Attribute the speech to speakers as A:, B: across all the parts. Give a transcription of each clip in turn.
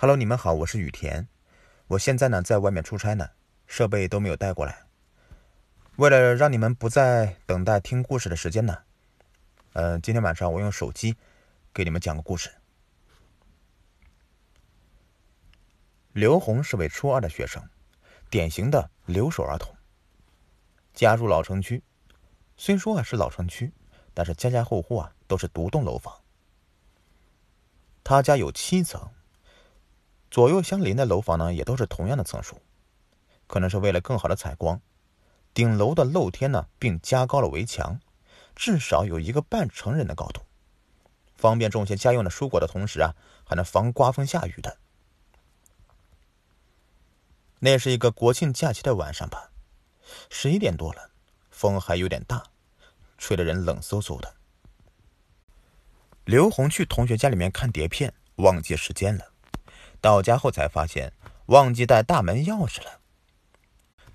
A: Hello，你们好，我是雨田。我现在呢在外面出差呢，设备都没有带过来。为了让你们不再等待听故事的时间呢，呃，今天晚上我用手机给你们讲个故事。刘红是位初二的学生，典型的留守儿童。家住老城区，虽说啊是老城区，但是家家户户啊都是独栋楼房。他家有七层，左右相邻的楼房呢也都是同样的层数，可能是为了更好的采光，顶楼的露天呢并加高了围墙，至少有一个半成人的高度，方便种些家用的蔬果的同时啊，还能防刮风下雨的。那是一个国庆假期的晚上吧，十一点多了，风还有点大，吹得人冷飕飕的。刘红去同学家里面看碟片，忘记时间了。到家后才发现忘记带大门钥匙了。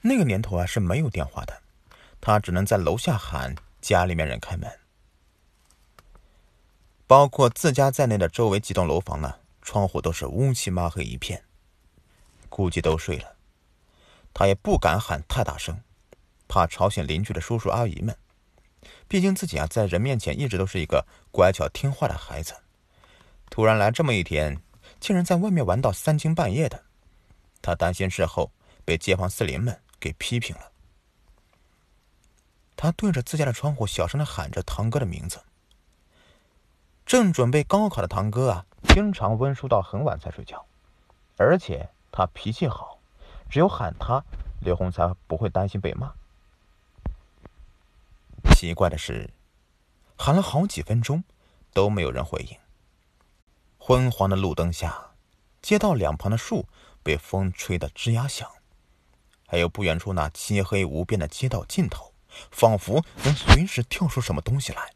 A: 那个年头啊是没有电话的，他只能在楼下喊家里面人开门。包括自家在内的周围几栋楼房呢，窗户都是乌漆抹黑一片，估计都睡了。他也不敢喊太大声，怕吵醒邻居的叔叔阿姨们。毕竟自己啊，在人面前一直都是一个乖巧听话的孩子，突然来这么一天，竟然在外面玩到三更半夜的，他担心事后被街坊四邻们给批评了。他对着自家的窗户小声的喊着堂哥的名字。正准备高考的堂哥啊，经常温书到很晚才睡觉，而且他脾气好，只有喊他，刘红才不会担心被骂。奇怪的是，喊了好几分钟，都没有人回应。昏黄的路灯下，街道两旁的树被风吹得吱呀响，还有不远处那漆黑无边的街道尽头，仿佛能随时跳出什么东西来。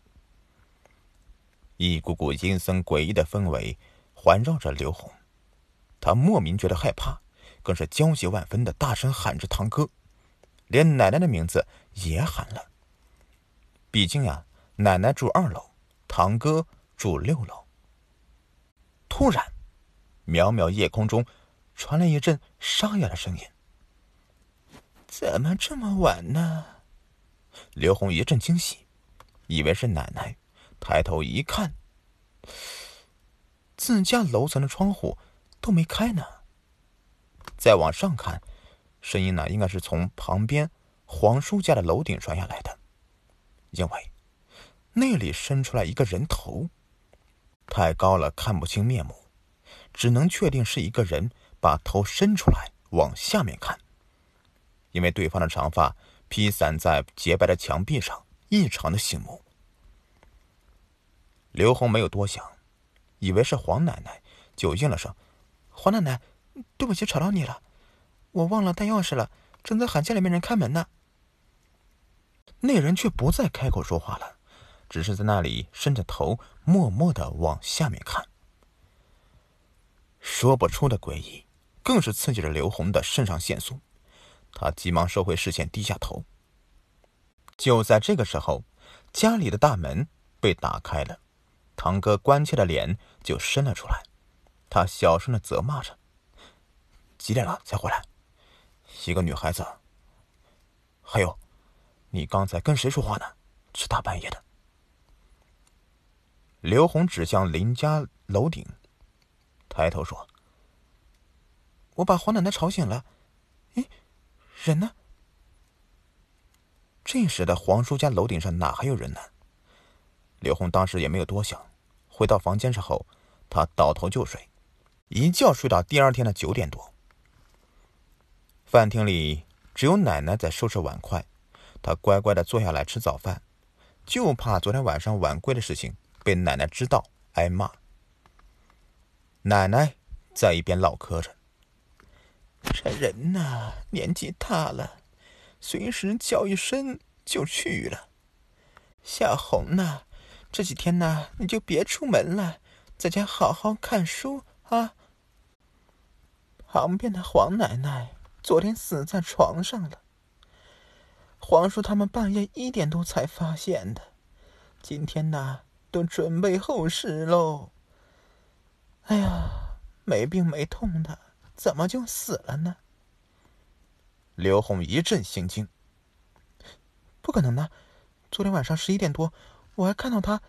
A: 一股股阴森诡异的氛围环绕着刘红，他莫名觉得害怕，更是焦急万分的大声喊着堂哥，连奶奶的名字也喊了。毕竟呀，奶奶住二楼，堂哥住六楼。突然，渺渺夜空中传来一阵沙哑的声音：“怎么这么晚呢？”刘红一阵惊喜，以为是奶奶，抬头一看，自家楼层的窗户都没开呢。再往上看，声音呢应该是从旁边黄叔家的楼顶传下来的。因为那里伸出来一个人头，太高了看不清面目，只能确定是一个人把头伸出来往下面看。因为对方的长发披散在洁白的墙壁上，异常的醒目。刘红没有多想，以为是黄奶奶，就应了声：“黄奶奶，对不起，吵到你了，我忘了带钥匙了，正在喊家里面人开门呢。”那人却不再开口说话了，只是在那里伸着头，默默的往下面看。说不出的诡异，更是刺激着刘红的肾上腺素。他急忙收回视线，低下头。就在这个时候，家里的大门被打开了，堂哥关切的脸就伸了出来。他小声的责骂着：“几点了才回来？一个女孩子。还有。”你刚才跟谁说话呢？这大半夜的。刘红指向林家楼顶，抬头说：“我把黄奶奶吵醒了。哎，人呢？”这时的黄叔家楼顶上哪还有人呢？刘红当时也没有多想，回到房间之后，他倒头就睡，一觉睡到第二天的九点多。饭厅里只有奶奶在收拾碗筷。她乖乖的坐下来吃早饭，就怕昨天晚上晚归的事情被奶奶知道挨骂。奶奶在一边唠嗑着：“这人呐，年纪大了，随时叫一声就去了。小红呐，这几天呢，你就别出门了，在家好好看书啊。”旁边的黄奶奶昨天死在床上了。黄叔他们半夜一点多才发现的，今天呐都准备后事喽。哎呀，没病没痛的，怎么就死了呢？刘红一阵心惊。不可能的，昨天晚上十一点多，我还看到他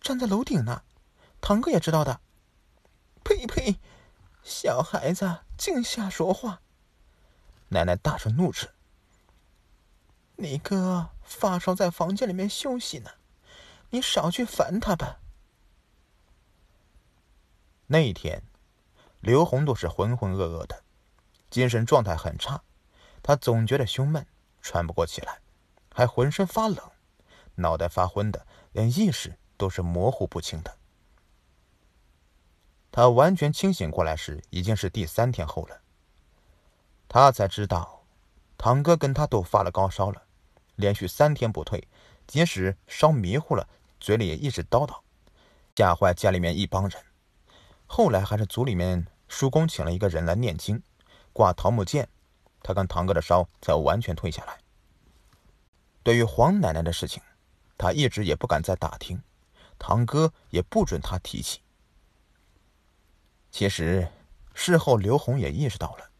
A: 站在楼顶呢。堂哥也知道的。呸呸，小孩子净瞎说话！奶奶大声怒斥：“你哥发烧在房间里面休息呢，你少去烦他吧。”那一天，刘红都是浑浑噩噩的，精神状态很差。他总觉得胸闷，喘不过气来，还浑身发冷，脑袋发昏的，连意识都是模糊不清的。他完全清醒过来时，已经是第三天后了。他才知道，堂哥跟他都发了高烧了，连续三天不退，即使烧迷糊了，嘴里也一直叨叨，吓坏家里面一帮人。后来还是族里面叔公请了一个人来念经，挂桃木剑。他跟堂哥的烧才完全退下来。对于黄奶奶的事情，他一直也不敢再打听，堂哥也不准他提起。其实事后刘红也意识到了，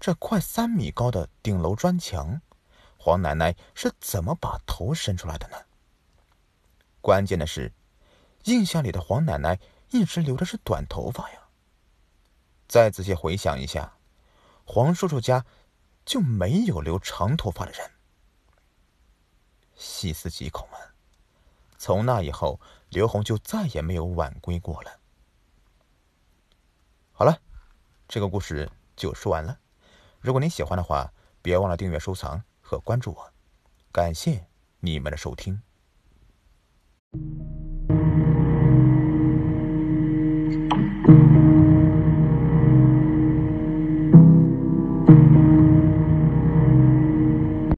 A: 这快三米高的顶楼砖墙，黄奶奶是怎么把头伸出来的呢？关键的是，印象里的黄奶奶一直留的是短头发呀。再仔细回想一下。黄叔叔家就没有留长头发的人。细思极恐啊！从那以后，刘红就再也没有晚归过了。好了，这个故事就说完了。如果您喜欢的话，别忘了订阅、收藏和关注我。感谢你们的收听。you